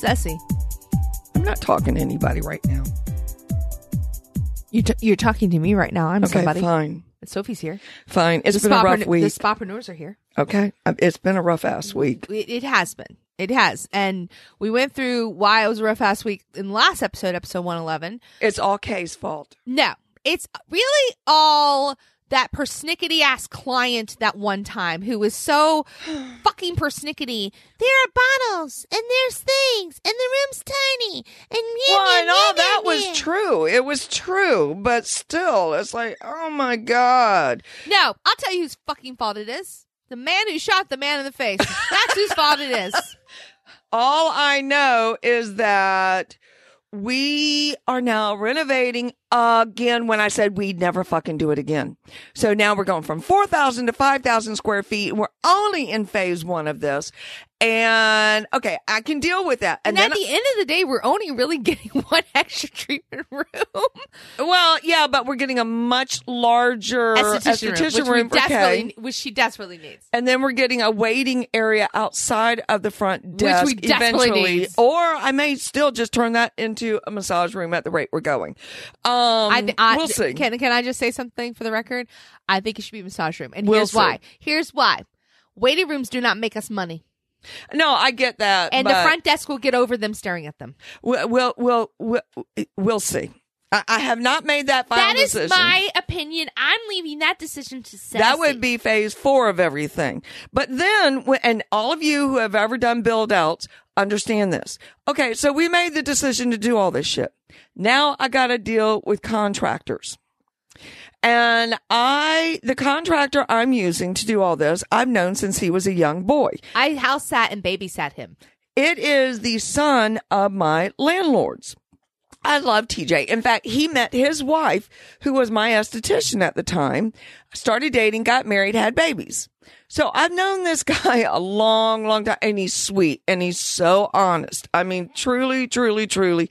Ceci, I'm not talking to anybody right now. you t- you're talking to me right now. I'm Okay, somebody. fine. Sophie's here. Fine. It's the been a rough week. The spapreneurs are here. okay. Um, It's been a rough ass week. It, it has been. It has. And we went through why it was a rough ass week in the last episode, episode 111. It's all Kay's fault. No, it's really all that persnickety ass client that one time who was so fucking persnickety. There are bottles and there's things and the room's tiny and yeah, Well, and all that was true. It was true, but still, it's like, oh my God. No, I'll tell you whose fucking fault it is. The man who shot the man in the face. That's whose fault it is. All I know is that we are now renovating again when I said we'd never fucking do it again. So now we're going from 4,000 to 5,000 square feet. We're only in phase one of this. And okay, I can deal with that. And, then at the end of the day, we're only really getting one extra treatment room. Well, yeah, but we're getting a much larger Esthetician, esthetician room, room, which, we for Kay. which she desperately needs. And then we're getting a waiting area outside of the front desk we desperately eventually. need. Or I may still just turn that into a massage room at the rate we're going. Um, I, I we'll see. Can can I just say something for the record? I think it should be a massage room, and We'll here's see. why. Here's why. Waiting rooms do not make us money, no, I get that. and the front desk will get over them staring at them. We'll, we'll, we'll, we'll, we'll see. I, I have not made that final That is decision. my opinion. I'm leaving that decision to Ceci. That would be phase four of everything. But then, and all of you who have ever done build outs understand this. Okay, so we made the decision to do all this shit. Now I got to deal with contractors. And I, the contractor I'm using to do all this, I've known since he was a young boy. I house sat and babysat him. It is the son of my landlords. I love TJ. In fact, he met his wife, who was my esthetician at the time, started dating, got married, had babies. So I've known this guy a long, long time and he's sweet and he's so honest. I mean, truly, truly, truly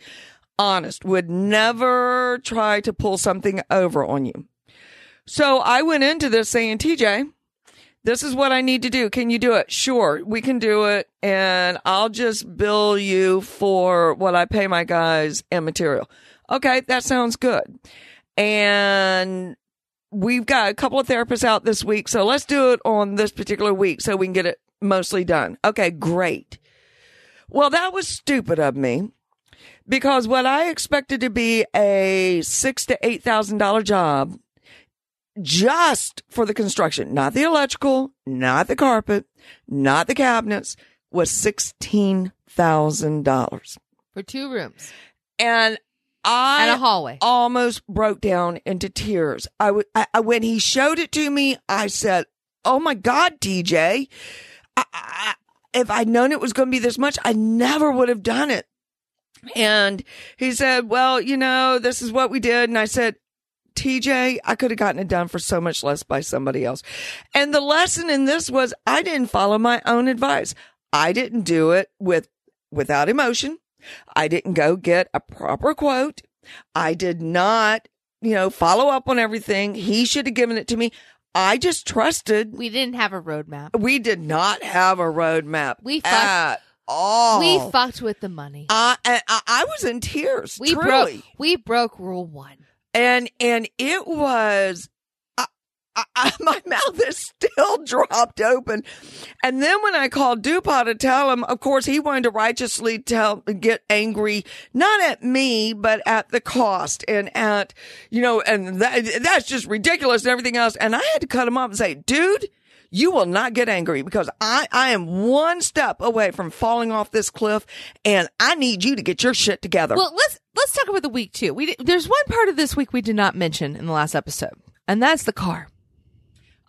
honest. Would never try to pull something over on you. So I went into this saying, TJ, this is what I need to do. Can you do it? Sure, we can do it. And I'll just bill you for what I pay my guys and material. Okay, that sounds good. And we've got a couple of therapists out this week. So let's do it on this particular week so we can get it mostly done. Okay, great. Well, that was stupid of me because what I expected to be a six to eight thousand dollar job just for the construction, not the electrical, not the carpet, not the cabinets, was sixteen thousand dollars. for two rooms And I and a hallway. almost broke down into tears. I w- I, I- when he showed it to me, I said, "Oh my God, TJ! I, I, if I'd known it was going to be this much, I never would have done it." And he said, "Well, you know, this is what we did." And I said, TJ, I could have gotten it done for so much less by somebody else. And the lesson in this was I didn't follow my own advice. I didn't do it with without emotion. I didn't go get a proper quote. I did not, you know, follow up on everything. He should have given it to me. I just trusted. we didn't have a roadmap. We did not have a roadmap We fucked- at all. We fucked with the money. I, I, I was in tears. we truly. broke. We broke rule one. And and it was I, I, my mouth is still dropped open and then when i called dupa to tell him of course he wanted to righteously tell get angry not at me but at the cost and at you know and that, that's just ridiculous and everything else and i had to cut him off and say dude you will not get angry because I, I am one step away from falling off this cliff and I need you to get your shit together. Well, let's let's talk about the week too. We there's one part of this week we did not mention in the last episode, and that's the car.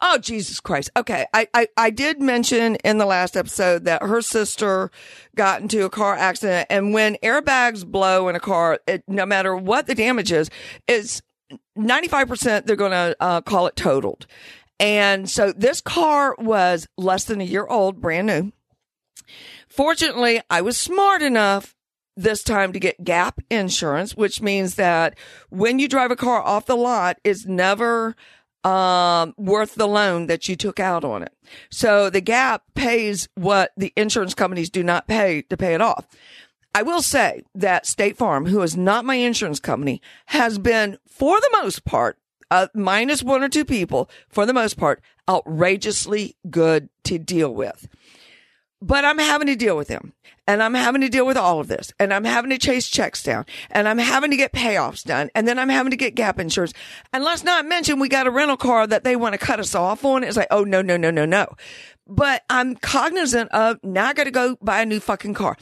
Oh, Jesus Christ. Okay. I, I, I did mention in the last episode that her sister got into a car accident. And when airbags blow in a car, it, no matter what the damage is, it's 95% they're going to uh, call it totaled. And so this car was less than a year old, brand new. Fortunately, I was smart enough this time to get gap insurance, which means that when you drive a car off the lot, it's never um, worth the loan that you took out on it. So the gap pays what the insurance companies do not pay to pay it off. I will say that State Farm, who is not my insurance company, has been, for the most part, uh, minus one or two people, for the most part, outrageously good to deal with. But I'm having to deal with them and I'm having to deal with all of this and I'm having to chase checks down and I'm having to get payoffs done and then I'm having to get gap insurance. And let's not mention we got a rental car that they want to cut us off on. It's like, oh, no, no, no, no, no. But I'm cognizant of now I got to go buy a new fucking car.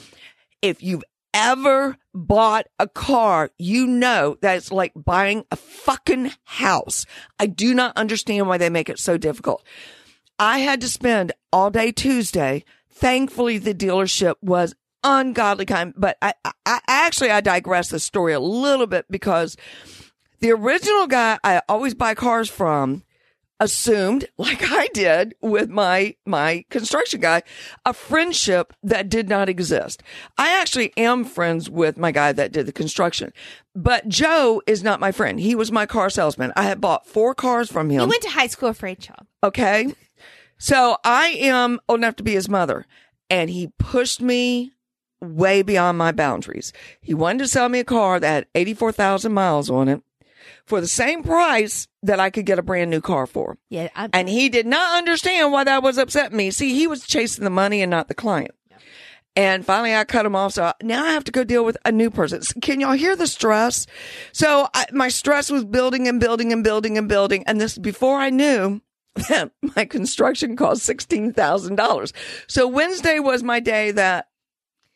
If you've ever bought a car, you know that it's like buying a fucking house. I do not understand why they make it so difficult. I had to spend all day Tuesday Thankfully, the dealership was ungodly kind, but I, I, actually, I digress the story a little bit because the original guy I always buy cars from assumed, like I did with my, my construction guy, a friendship that did not exist. I actually am friends with my guy that did the construction, but Joe is not my friend. He was my car salesman. I had bought four cars from him. You went to high school with Rachel. Okay. So I am old enough to be his mother and he pushed me way beyond my boundaries. He wanted to sell me a car that had 84,000 miles on it for the same price that I could get a brand new car for. Yeah. I'm- and he did not understand why that was upsetting me. See, he was chasing the money and not the client. And finally, I cut him off. So now I have to go deal with a new person. Can y'all hear the stress? So I, my stress was building and building and building and building. And this before I knew that my construction cost $16,000. So Wednesday was my day that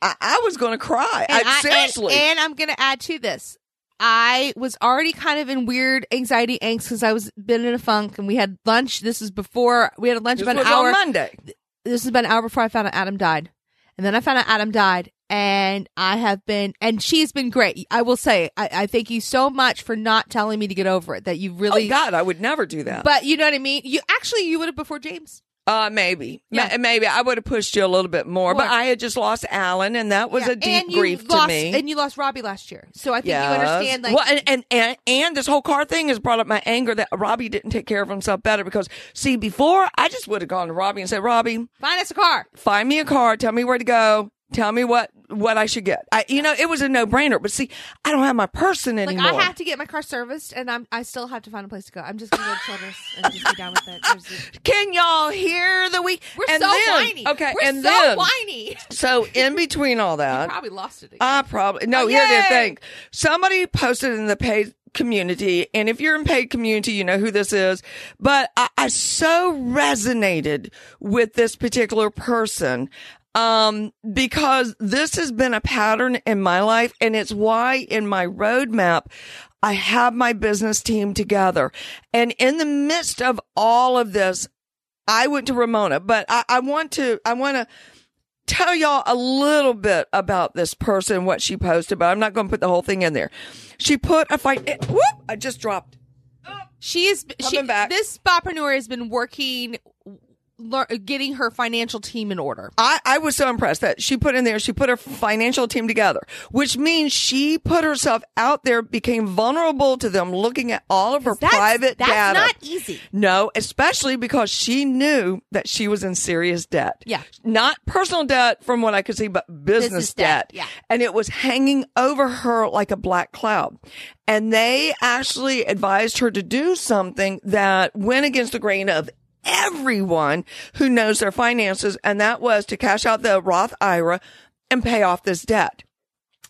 I, I was going to cry. And I, I- seriously. and, and I'm going to add to this. I was already kind of in weird anxiety angst because I was been in a funk and we had lunch. This is before we had a lunch this about was an hour. on Monday. this has been an hour before I found out Adam died. And then I found out Adam died. And I have been, and she's been great. I will say, I, I thank you so much for not telling me to get over it. That you really, oh God, I would never do that. but you know what I mean? You actually, you would have before James. Uh, maybe. Yeah. Ma- Maybe I would have pushed you a little bit more, but I had just lost Alan and that was Yeah. a deep grief lost, to me. And you lost Robbie last year. So I think Yes. you understand, like, well, and, and, and, and this whole car thing has brought up my anger that Robbie didn't take care of himself better because see, before I just would have gone to Robbie and said, Robbie, find us a car. find me a car, tell me where to go, tell me what, what I should get. I, you know, it was a no brainer, but see, I don't have my person Like anymore. I have to get my car serviced, and I'm I still have to find a place to go. I'm just gonna go to Childress and just be done with it. Can y'all hear the week? We're and so then, whiny. Okay, we're and so then whiny. so in between all that, I Probably lost it. Again. I probably no. Oh, here's the thing: somebody posted in the paid community, and if you're in paid community, you know who this is. But I, I so resonated with this particular person um, because this has been a pattern in my life, and it's why in my roadmap. I have my business team together. And in the midst of all of this, I went to Ramona, but I, I want to, I want to tell y'all a little bit about this person, what she posted, but I'm not going to put the whole thing in there. She put a fight. whoop! I just dropped. She is she, Coming back. This spapreneur has been working, lear, getting her financial team in order. I, I was so impressed that she put in there, she put her financial team together, which means she put herself out there, became vulnerable to them looking at all of her That's, private that's data. not easy. No, especially because she knew that she was in serious debt. Yeah. Not personal debt from what I could see, but business, Business debt. debt, yeah. And it was hanging over her like a black cloud. And they actually advised her to do something that went against the grain of everyone who knows their finances. And that was to cash out the Roth IRA and pay off this debt.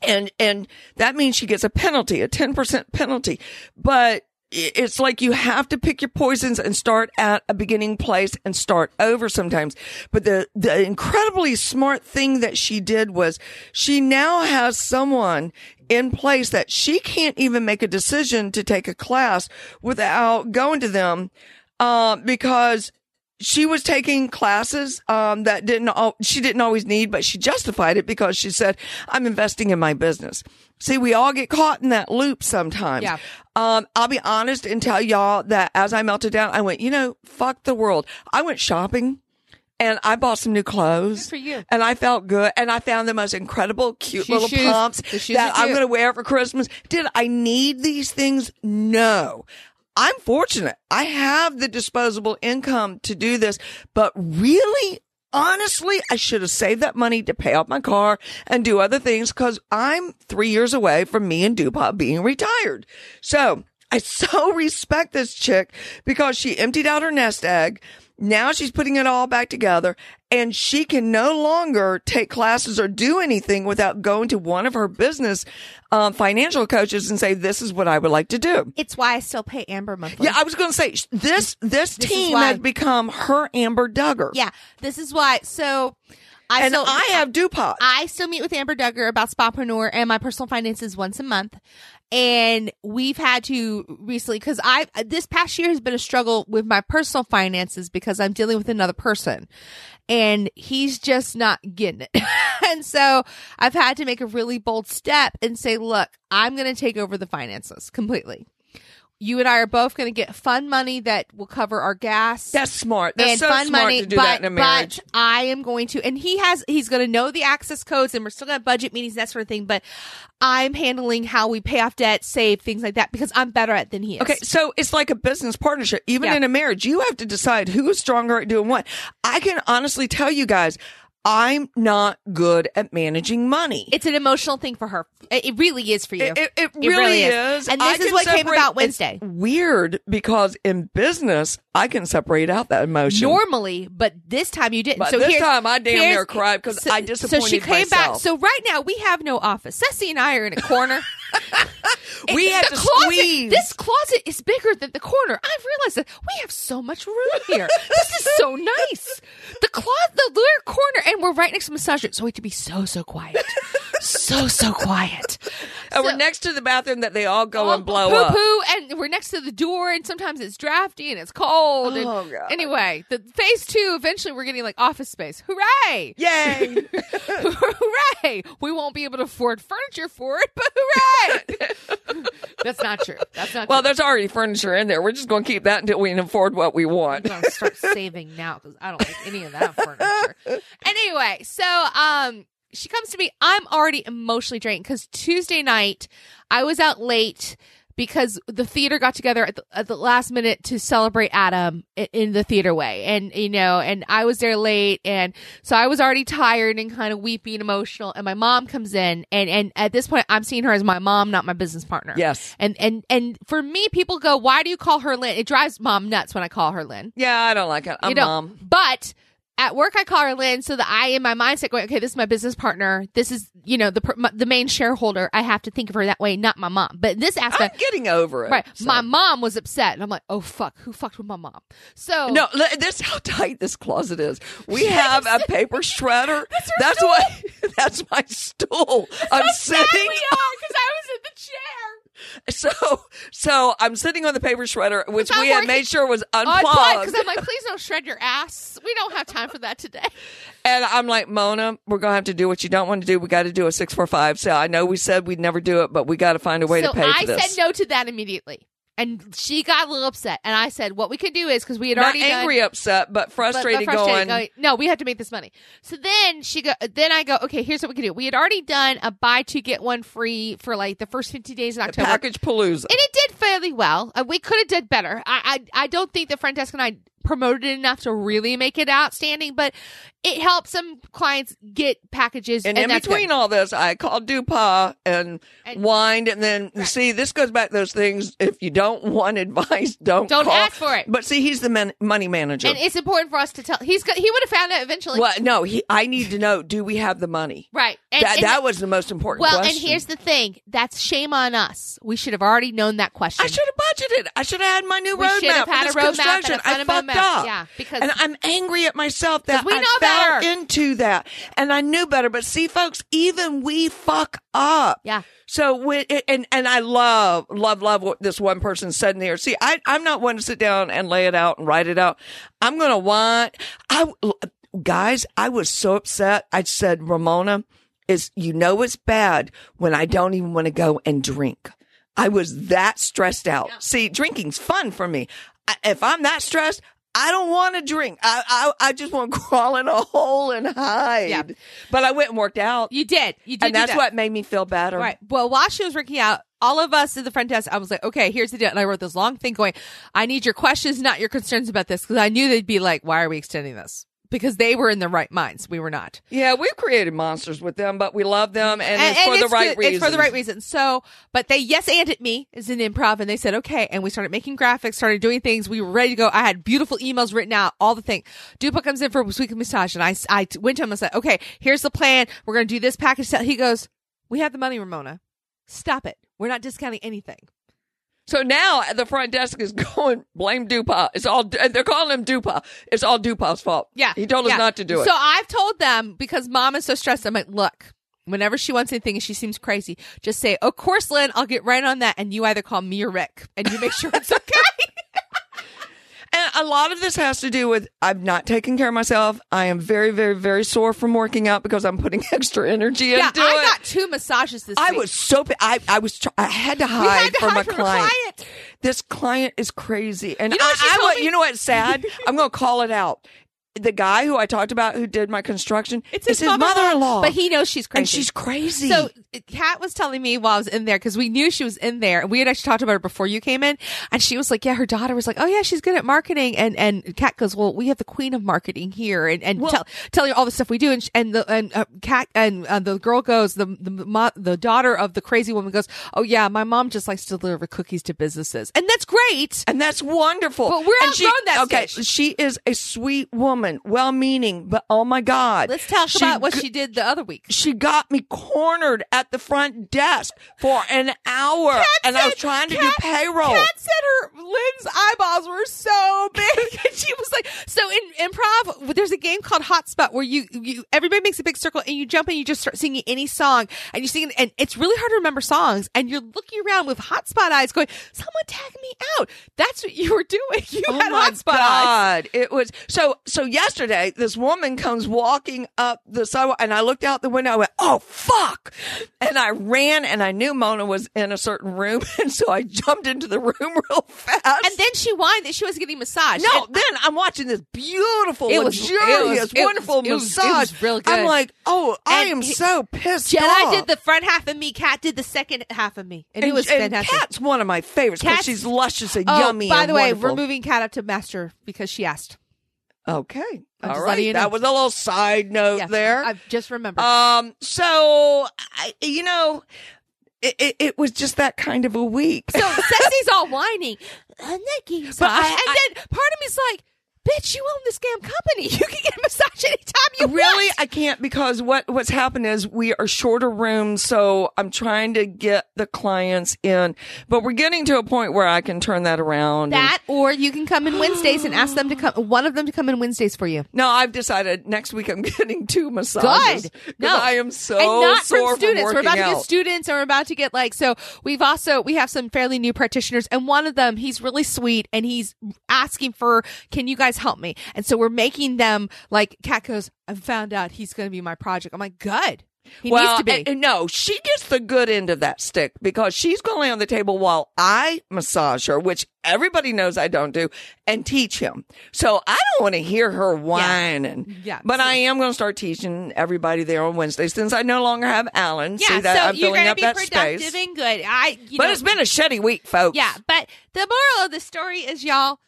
And, and that means she gets a penalty, a 10% penalty. But it's like you have to pick your poisons and start at a beginning place and start over sometimes. But the, the incredibly smart thing that she did was she now has someone in place that she can't even make a decision to take a class without going to them um, because she was taking classes um, that didn't al- she didn't always need, but she justified it because she said, "I'm investing in my business." See, we all get caught in that loop sometimes. Yeah. Um, I'll be honest and tell y'all that as I melted down, I went, you know, fuck the world. I went shopping. And I bought some new clothes. Good for you. And I felt good. And I found the most incredible, cute little shoes. pumps that I'm going to wear for Christmas. Did I need these things? No. I'm fortunate. I have the disposable income to do this, but really, honestly, I should have saved that money to pay off my car and do other things because I'm three years away from me and Dupa being retired. So I so respect this chick because she emptied out her nest egg. Now she's putting it all back together and she can no longer take classes or do anything without going to one of her business um, financial coaches and say, this is what I would like to do. It's why I still pay Amber monthly. Yeah, I was going to say this. This, This team has become her Amber Duggar. Yeah, this is why. So I and still I have Dupont. I still meet with Amber Duggar about Spapreneur and my personal finances once a month. And we've had to recently, cause I, this past year has been a struggle with my personal finances because I'm dealing with another person and he's just not getting it. and so I've had to make a really bold step and say, look, I'm going to take over the finances completely. You and I are both going to get fun money that will cover our gas That's smart. That's and so fun smart money, to do but, that in a marriage. but I am going to, and he has, he's going to know the access codes, and we're still going to budget meetings, that sort of thing. But I'm handling how we pay off debt, save things like that because I'm better at it than he is. Okay, so it's like a business partnership. Even Yeah. in a marriage, you have to decide who is stronger at doing what. I can honestly tell you guys, I'm not good at managing money. It's an emotional thing for her. It, it really is for you. It, it, it really, is. And I this is can what came about Wednesday. Weird because in business, I can separate out that emotion. Normally, but this time you didn't. But so this time I damn near cried 'cause so- I disappointed So she came back. So right now we have no office. Ceci and I are in a corner. we had to closet, squeeze. This closet is bigger than the corner. I've realized that we have so much room here. this is so nice. The closet, the little corner, and we're right next to the massage room, so we have to be so so quiet, so so quiet. and we're next to the bathroom that they all go Oh, and blow up. and we're next to the door, and sometimes it's drafty and it's cold. and Oh, God. Anyway, the phase two. Eventually, we're getting like office space. Hooray! Yay! hooray! We won't be able to afford furniture for it, but hooray! That's not true. That's not well, true. there's already furniture in there. We're just going to keep that until we can afford what we want. I'm start saving now because I don't like any of that furniture. Anyway, so um, she comes to me. I'm already emotionally drained because Tuesday night I was out late because the theater got together at the, at the last minute to celebrate Adam in, in the theater way, and you know, and I was there late, and so I was already tired and kind of weepy and emotional. And my mom comes in, and and at this point, I'm seeing her as my mom, not my business partner. Yes. And and and for me, people go, "Why do you call her Lynn?" It drives mom nuts when I call her Lynn. Yeah, I don't like it. I'm you know, mom. but at work I call her Lynn, so that I in my mindset going, "Okay, this is my business partner. This is you know the my, the main shareholder. I have to think of her that way, not my mom." But this I'm getting over it. Right, so. my mom was upset, and I'm like, "Oh fuck, who fucked with my mom?" So No, is how tight this closet is. We have a paper shredder. That's That's stool? what. That's my stool. I'm Sad sitting. we are because I was in the chair. So, so I'm sitting on the paper shredder, which we had made sure was Unplugged because I'm like, please don't shred your ass. We don't have time for that today. and I'm like, Mona, we're gonna have to do what you don't want to do. We got to do a six four five. So I know we said we'd never do it, but we got to find a way so to pay I for this. said no to that immediately, and she got a little upset. And I said, what we could do is because we had Not already done- angry, upset, but but- but frustrated, frustrated, going. no, we have to make this money. So then she go. Then I go. Okay, here's what we can do. We had already done a buy two get one free for like the first 50 days in October, Package palooza. and it did fairly well. Uh, we could have did better. I, I I don't think the front desk and I promoted enough to really make it outstanding, but it helps some clients get packages. And, And, in between good. all this, I called Dupas and, And- whined, and then see this goes back to those things. If you don't want advice, don't Don't call. ask for it. But see, he's the man- money manager. and it's important for us to tell. He's he would have found out eventually. well, no, he, I need to know: Do we have the money? Right. And- that and that was the most important question. Well, question. and here's the thing. That's shame on us. We should have already known that question. I should have budgeted. I should have had my new We should roadmap have for had this a roadmap and a. I fucked up. Yeah, because- and I'm angry at myself that we I know fell better. into that, and I knew better. But see, folks, even we fuck up. Yeah. So when, and and I love love love what this one person said in there. See, I I'm not one to sit down and lay it out and write it out. I'm gonna want. I guys, I was so upset. I said, Ramona, is you know it's bad when I don't even want to go and drink. I was that stressed out. See, drinking's fun for me. I, if I'm that stressed, I don't want to drink. I, I I just want to crawl in a hole and hide. Yeah. But I went and worked out, you did. You did. and that's that. what made me feel better. Right. Well, while she was working out, all of us in the front desk, I was like, okay, here's the deal. And I wrote this long thing going, I need your questions, not your concerns about this, because I knew they'd be like, why are we extending this? Because they were in the right minds. We were not. Yeah, we've created monsters with them, but we love them, and, And- it's for and the right good. reasons. It's for the right reason. So, but they yes anded me as an improv, and they said okay, and we started making graphics, started doing things. We were ready to go. I had beautiful emails written out, all the thing. Dupa comes in for a weekly massage, and I I went to him and said, okay, here's the plan. We're gonna do this package. He goes, we have the money, Ramona. Stop it. We're not discounting anything. So now the front desk is going blame Dupa. It's all they're calling him Dupa. It's all Dupa's fault. Yeah. he told us not to do it. So I've told them because mom is so stressed. I'm like, look, whenever she wants anything and she seems crazy, just say, of course, Lynn, I'll get right on that. And you either call me or Rick and you make sure it's okay. And a lot of this has to do with I'm not taking care of myself. I am very, very, very sore from working out because I'm putting extra energy yeah, into I it. got two massages this week. I week. was so I I was tr- I had to hide had to from hide a from client. a client. This client is crazy, and You know I, I told wa- me? you know what's sad? I'm going to call it out. The guy who I talked about who did my construction, It's is his, mother-in-law, But he knows she's crazy. and she's crazy. So Kat was telling me while I was in there because we knew she was in there, and we had actually talked about her before you came in, and she was like, "Yeah, her daughter was like, oh yeah, she's good at marketing," and and Kat goes, "Well, we have the queen of marketing here," and and Well- tell tell you all the stuff we do, and and the and uh, Kat and uh, the girl goes, the the mo- the daughter of the crazy woman goes, "Oh yeah, my mom just likes to deliver cookies to businesses," and that's great. and that's wonderful. But we're she, outgrown that Okay, stage. she is a sweet woman, well-meaning, but oh my god, Let's talk She about what g- she did the other week. she got me cornered at the front desk for an hour, and I was trying to Kat- do payroll. Kat said her Lynn's eyeballs were so big, and she was like, "So in improv, there's a game called Hotspot where you you everybody makes a big circle and you jump and you just start singing any song, and you sing, and it's really hard to remember songs, and you're looking around with hotspot eyes, going, "Someone tag me out." That's what you were doing. You Oh had hotspot eyes. God. It was so so yesterday this woman comes walking up the sidewalk and I looked out the window, I went, Oh fuck and I ran and I knew Mona was in a certain room and so I jumped into the room real fast. And then she whined that she was getting massaged. no, And- then I'm watching this beautiful, It was- it luxurious, it was- wonderful it was- it massage. was real good. I'm like, oh, I And am he- so pissed Jedi off. did the front half of me. Kat did the second half of me, and, and, it was and fantastic. Kat's one of my favorites because she's luscious and oh, yummy. by the way, wonderful. we're moving Kat up to master because she asked. Okay. I'm All right. you know. That was a little side note there. I've just remembered. Um, so I, you know, it, it, it was just that kind of a week. so Ceci's all whining. Getting massage. But I- and then part of me's like, bitch, you own this damn company. You can get a massage anytime you want. really, want. I can't because what what's happened is we are shorter rooms, so I'm trying to get the clients in, but we're getting to a point where I can turn that around. and- That, or you can come in Wednesdays and ask them to come, one of them to come in Wednesdays for you. no, I've decided next week I'm getting two massages. Good. No, I am so and not from students. From we're about to get students, and we're about to get like so. We've also we have some fairly new practitioners, and one of them he's really sweet, and he's asking for, "Can you guys help me?" And so we're making them like Kat goes. I found out he's going to be my project. I'm like, good. He well, needs to be. and- no, she gets the good end of that stick because she's going to lay on the table while I massage her, which everybody knows I don't do, and teach him. So I don't want to hear her whining. Yeah. But I am going to start teaching everybody there on Wednesday since I no longer have Alan. yeah, See that so I'm you're filling going to up be that productive space. and good. I, you But know, it's been a shitty week, folks. Yeah, but the moral of the story is, y'all,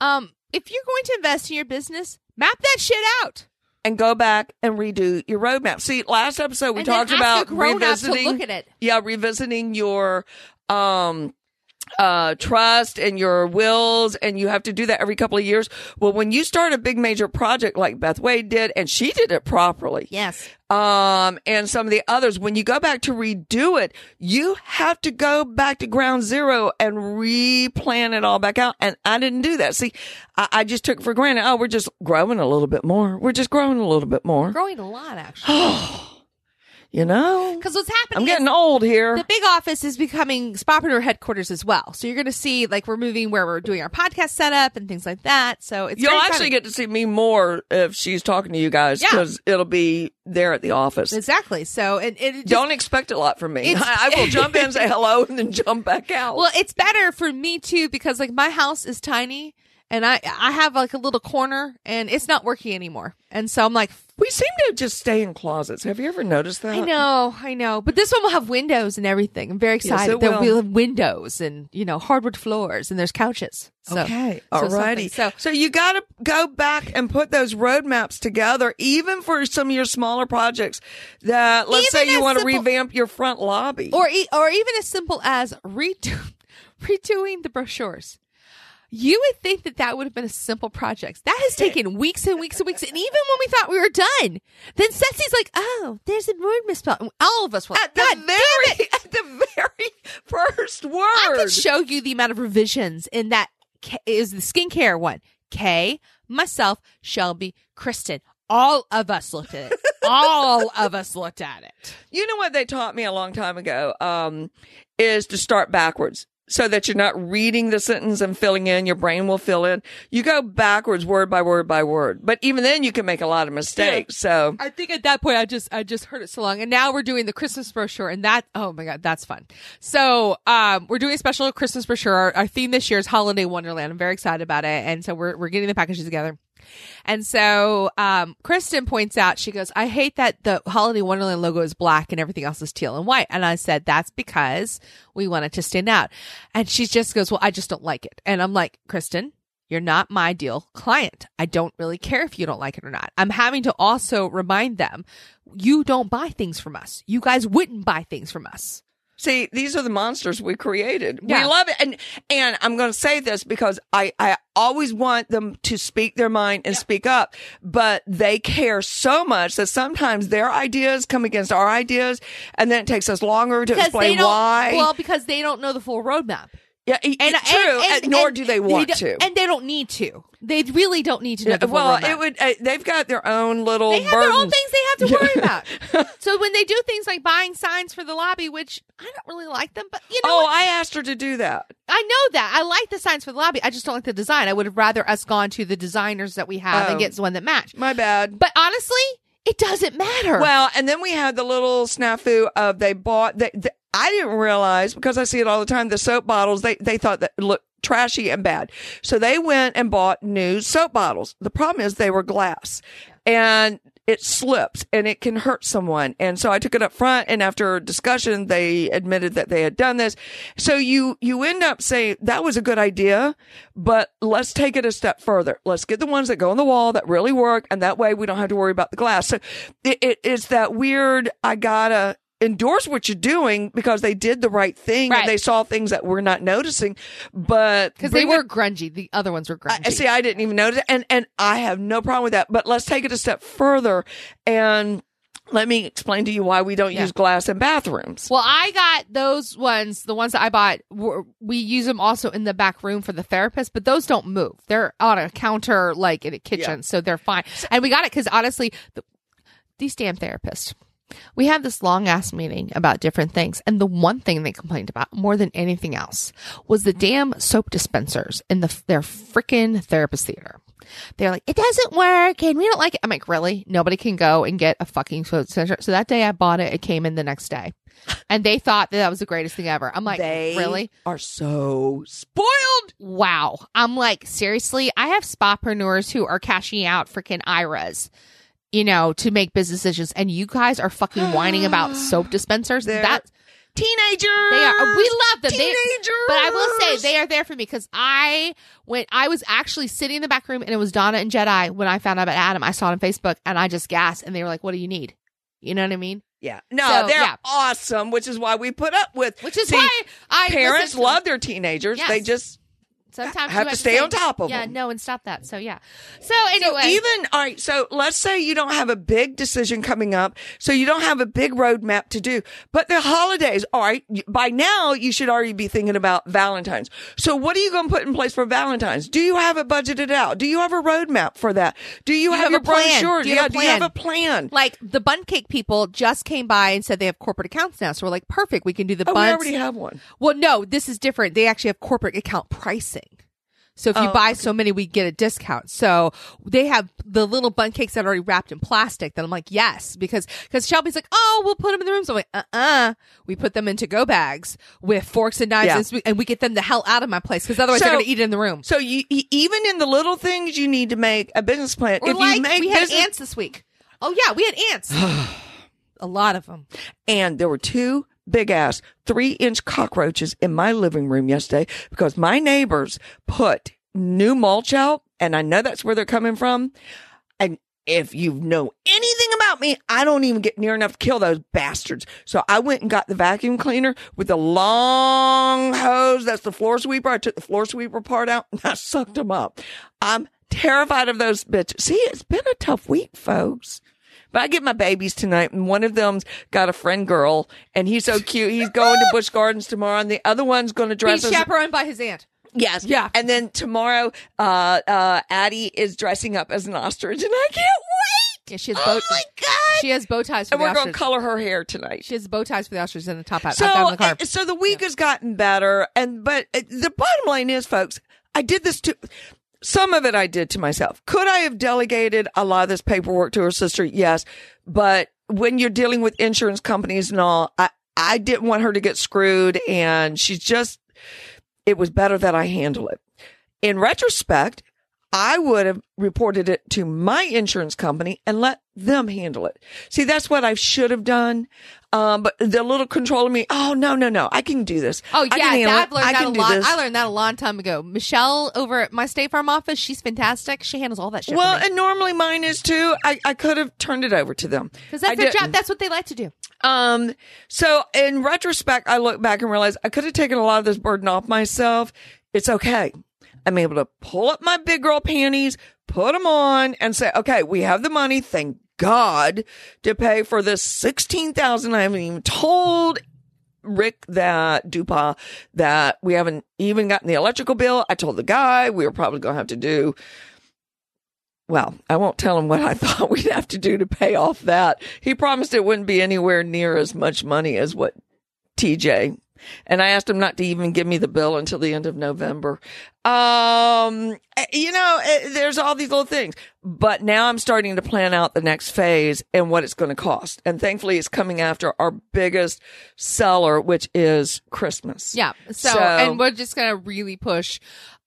um, if you're going to invest in your business, map that shit out. And go back and redo your roadmap. See, last episode we And talked about revisiting. look at it. Yeah, revisiting your um uh, trust and your wills, and you have to do that every couple of years. Well, when you start a big major project like Beth Wade did, and she did it properly, Yes. um, and some of the others, when you go back to redo it, you have to go back to ground zero and replan it all back out. And I didn't do that. See, I, I just took for granted. Oh, we're just growing a little bit more. We're just growing a little bit more. Growing a lot, actually. You know, Because what's happening I'm getting old here. the big office is becoming Spapreneur headquarters as well. So you're going to see, like, we're moving where we're doing our podcast setup and things like that. So it's You'll actually exciting. get to see me more if she's talking to you guys Yeah. because it'll be there at the office. exactly. So and it, just, Don't expect a lot from me. I, I will jump in, say hello, and then jump back out. Well, it's better for me too because like my house is tiny and I I have like a little corner and it's not working anymore. And so I'm like, we seem to just stay in closets. Have you ever noticed that? I know, I know, but this one will have windows and everything. I'm very excited. it there will. will have windows and you know hardwood floors and there's couches. So, okay, so alrighty. So, So you got to go back and put those roadmaps together, even for some of your smaller projects. That let's say you want to revamp your front lobby. or e- or even as simple as redo- redoing the brochures. You would think that that would have been a simple project. That has taken weeks and weeks and weeks. And even when we thought we were done, then Ceci's like, "Oh, there's a word misspelled." And all of us were like, at the "God it!" very, at the very first word. I could show you the amount of revisions in that K- is the skincare one. Kay, myself, Shelby, Kristen. All of us looked at it. all of us looked at it. You know what they taught me a long time ago? Um, is to start backwards so that you're not reading the sentence and filling in. Your brain will fill in. You go backwards, word by word by word. But even then, you can make a lot of mistakes. So I think at that point I just I just heard it so long, and now we're doing the Christmas brochure, and that oh my god, that's fun. So um, we're doing a special Christmas brochure. Our, our theme this year is Holiday Wonderland. I'm very excited about it, and so we're we're getting the packages together. And so um, Kristen points out, she goes, I hate that the Holiday Wonderland logo is black and everything else is teal and white. And I said, that's because we want it to stand out. And she just goes, well, I just don't like it. And I'm like, Kristen, you're not my deal client. I don't really care if you don't like it or not. I'm having to also remind them, you don't buy things from us. You guys wouldn't buy things from us. See, these are the monsters we created. Yeah. We love it. And, and I'm going to say this because I, I always want them to speak their mind and speak up, but they care so much that sometimes their ideas come against our ideas. And then it takes us longer to explain why. well, because they don't know the full roadmap. Yeah, e- And, true. and- and- nor do they want don't- to. And they don't need to. They really don't need to know the well, it would. Uh, they've got their own little. They have their own things they have to worry about. so when they do things like buying signs for the lobby, which I don't really like them, but you know, Oh, what? I asked her to do that. I know that I like the signs for the lobby. I just don't like the design. I would have rather us gone to the designers that we have Oh. and get one that match. My bad. But honestly, it doesn't matter. Well, and then we had the little snafu of they bought. They, they, I didn't realize because I see it all the time. The soap bottles they they thought that looked trashy and bad, so they went and bought new soap bottles. The problem is they were glass, and it slips and it can hurt someone. And so I took it up front, and after discussion, they admitted that they had done this. So you you end up saying that was a good idea, but let's take it a step further. Let's get the ones that go on the wall that really work, and that way we don't have to worry about the glass. So it, it is that weird. I gotta endorse what you're doing because they did the right thing Right. and they saw things that we're not noticing. But because they were it- grungy. The other ones were grungy. I, see, I didn't even notice, and and I have no problem with that. But let's take it a step further and. Let me explain to you why we don't Yeah. use glass in bathrooms. Well, I got those ones. The ones that I bought, we use them also in the back room for the therapist, but those don't move. They're on a counter, like in a kitchen, Yeah. so they're fine. And we got it because honestly, the, these damn therapists. We had this long ass meeting about different things, and the one thing they complained about more than anything else was the damn soap dispensers in the their freaking therapist theater. They're like, it doesn't work, and we don't like it. I'm like, really? Nobody can go and get a fucking soap dispenser. So that day I bought it. It came in the next day, and they thought that that was the greatest thing ever. I'm like, they really? are so spoiled. Wow. I'm like, seriously? I have spapreneurs who are cashing out freaking IRAs, you know, to make business decisions, and you guys are fucking whining about soap dispensers. They're That Teenagers. they are. We love them. They, Teenagers. but I will say they are there for me because I when I was actually sitting in the back room and it was Donna and Jedi when I found out about Adam. I saw it on Facebook and I just gasped and they were like, "What do you need?" You know what I mean? Yeah. No, So, they're yeah. awesome, which is why we put up with. Which is See, why I parents love their teenagers. Yes. They just Sometimes have you to stay say, on top of yeah, them. Yeah, no, and stop that. So yeah. So anyway, So even all right, so let's say you don't have a big decision coming up, so you don't have a big roadmap to do. But the holidays, all right, by now you should already be thinking about Valentine's. So what are you going to put in place for Valentine's? Do you have it budgeted out? Do you have a roadmap for that? Do you, have, have your a plan? brochure? Do you have yeah, a do you have a plan? like the bun cake people just came by and said they have corporate accounts now. So we're like, perfect. We can do the Oh, we already have one. Well, no, this is different. They actually have corporate account pricing. So if you Oh, buy so many, we get a discount. So they have the little bun cakes that are already wrapped in plastic. That I'm like, yes, because because Shelby's like, oh, we'll put them in the rooms. I'm like, uh, uh We put them into go bags with forks and knives, Yeah. and, and we get them the hell out of my place because otherwise they're going to eat it in the room. So you, even in the little things, you need to make a business plan. Or if like you make we had business, ants this week. Oh yeah, we had ants. a lot of them. and there were two big ass three inch cockroaches in my living room yesterday because my neighbors put new mulch out and I know that's where they're coming from. And if you know anything about me, I don't even get near enough to kill those bastards. So I went and got the vacuum cleaner with the long hose. That's the floor sweeper. I took the floor sweeper part out and I sucked them up. I'm terrified of those bitches. See, it's been a tough week, folks. But I get my babies tonight, and one of them's got a friend girl, and he's so cute. He's going to Busch Gardens tomorrow, and the other one's going to dress He's as chaperoned by his aunt. yes, Yeah. And then tomorrow, uh, uh, Addie is dressing up as an ostrich, and I can't wait. Yeah, she has Oh bow. my god! She has bow ties for and the we're going to color her hair tonight. She has bow ties for the ostrich and the top hat. So, I've it the car. uh, so the week has gotten better, and but uh, the bottom line is, folks, I did this to. Some of it I did to myself. Could I have delegated a lot of this paperwork to her sister? Yes, but when you're dealing with insurance companies and all, I I didn't want her to get screwed, and she's just. It was better that I handle it. In retrospect, I would have reported it to my insurance company and let them handle it. See, that's what I should have done. Um, but the little control of me, oh no, no, no, I can do this. Oh I yeah, handle I've learned I that a lot. this. I learned that a long time ago. Michelle over at my State Farm office, she's fantastic. She handles all that shit. well, and normally mine is too. I, I could have turned it over to them because I that's their didn't. job. That's what they like to do. Um, so in retrospect, I look back and realize I could have taken a lot of this burden off myself. It's okay. I'm able to pull up my big girl panties, put them on and say, okay, we have the money. Thank God to pay for this 16,000. I haven't even told Rick that Dupa that we haven't even gotten the electrical bill. I told the guy we were probably going to have to do well, I won't tell him what I thought we'd have to do to pay off that. He promised it wouldn't be anywhere near as much money as what TJ. And I asked him not to even give me the bill until the end of November. Um, you know, eh, there's all these little things, but now I'm starting to plan out the next phase and what it's going to cost. And thankfully it's coming after our biggest seller, which is Christmas. Yeah. So, So- and we're just gonna really push.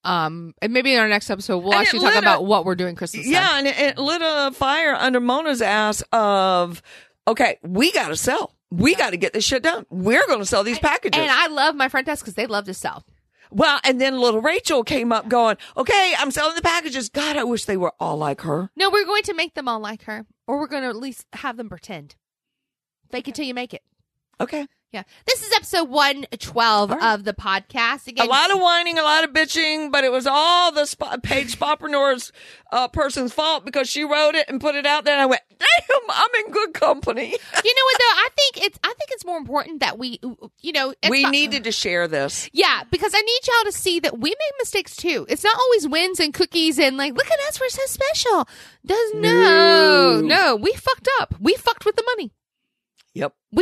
Um, and maybe in our next episode we'll actually talk lit about what we're doing Christmas. time. Yeah, and it, it lit a fire under Mona's ass of, okay, we got to sell. We got to get this shit done. We're going to sell these packages. And I love my front desk because they love to sell. well, and then little Rachel came up going, okay, I'm selling the packages. God, I wish they were all like her. No, we're going to make them all like her, or we're going to at least have them pretend. Fake it till you make it. Okay. Yeah. This is episode 112 All right. of the podcast. Again, A lot of whining, a lot of bitching, but it was all the sp- Paige Spapreneur's uh, person's fault because she wrote it and put it out there. And I went, damn, I'm in good company. you know what though? I think it's I think it's more important that we you know it's we not- needed to share this. Yeah, because I need y'all to see that we make mistakes too. It's not always wins and cookies and like, look at us, we're so special. Does no, No. no, we fucked up. We fucked with the money.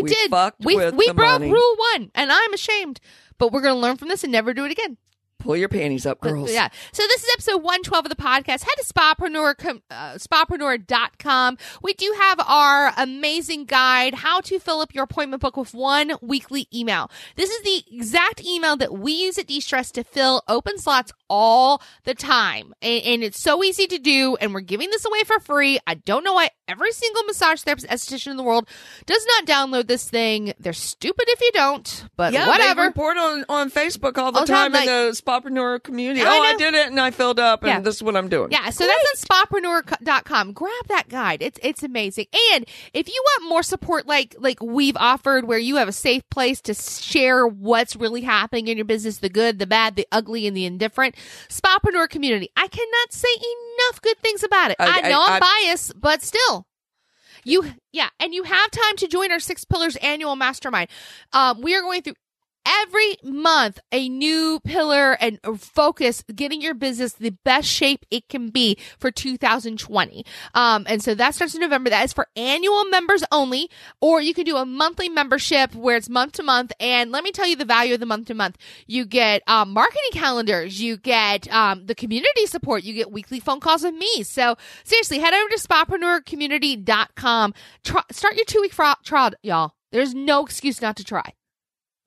Yep. We, did. We we broke money. rule one, and I'm ashamed. But we're gonna learn from this and never do it again. Pull your panties up, girls. Yeah. So this is episode 112 of the podcast. Head to spapreneur, com- uh, spapreneur.com. We do have our amazing guide, how to fill up your appointment book with one weekly email. This is the exact email that we use at De-Stress to fill open slots all the time. And, and it's so easy to do. And we're giving this away for free. I don't know why every single massage therapist esthetician in the world does not download this thing. They're stupid if you don't, but Yeah, whatever. They report on, on Facebook all the All the time, time, in the spapreneur community. I oh, I did it and I filled up and Yeah. this is what I'm doing. Yeah, so that's on spapreneur.com. Grab that guide. It's it's amazing. And if you want more support like like we've offered where you have a safe place to share what's really happening in your business, the good, the bad, the ugly and the indifferent, Spapreneur community. I cannot say enough good things about it. I, I- know I- I'm biased, but still. You yeah, and you have time to join our Six Pillars annual mastermind. Um, we are going through every month a new pillar and focus getting your business the best shape it can be for 2020 um and so that starts in november. That is for annual members only or you can do a monthly membership where it's month to month. And let me tell you the value of the month to month. You get um, marketing calendars. You get um, the community support. You get weekly phone calls with me. So seriously head over to spapreneurcommunity.com Try, start your two week trial y'all. There's no excuse not to try.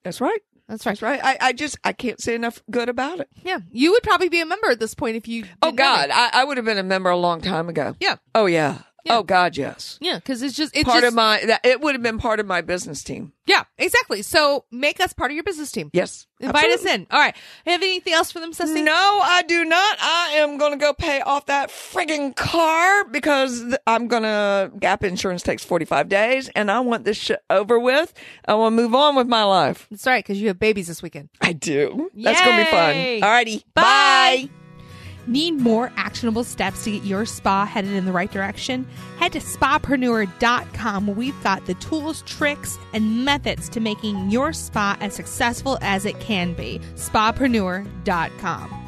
That's right. That's right That's right. I, I just I can't say enough good about it. Yeah, you would probably be a member at this point if you. Oh God. I, I would have been a member a long time ago. Yeah. Oh yeah. Yeah. Oh God, yes. Yeah, because it's just it's part just, of my that it would have been part of my business team. yeah, exactly. So make us part of your business team. Yes. Invite Absolutely. us in. All right. Have anything else for them, Ceci? No, I do not. I am going to go pay off that frigging car because I'm going to. Gap insurance takes 45 days and I want this shit over with. I want to move on with my life. That's right, because you have babies this weekend. I do. That's going to be fun. Yay. Alrighty. Bye. Bye. Need more actionable steps to get your spa headed in the right direction? Head to spapreneur.com where we've got the tools, tricks, and methods to making your spa as successful as it can be. Spapreneur.com.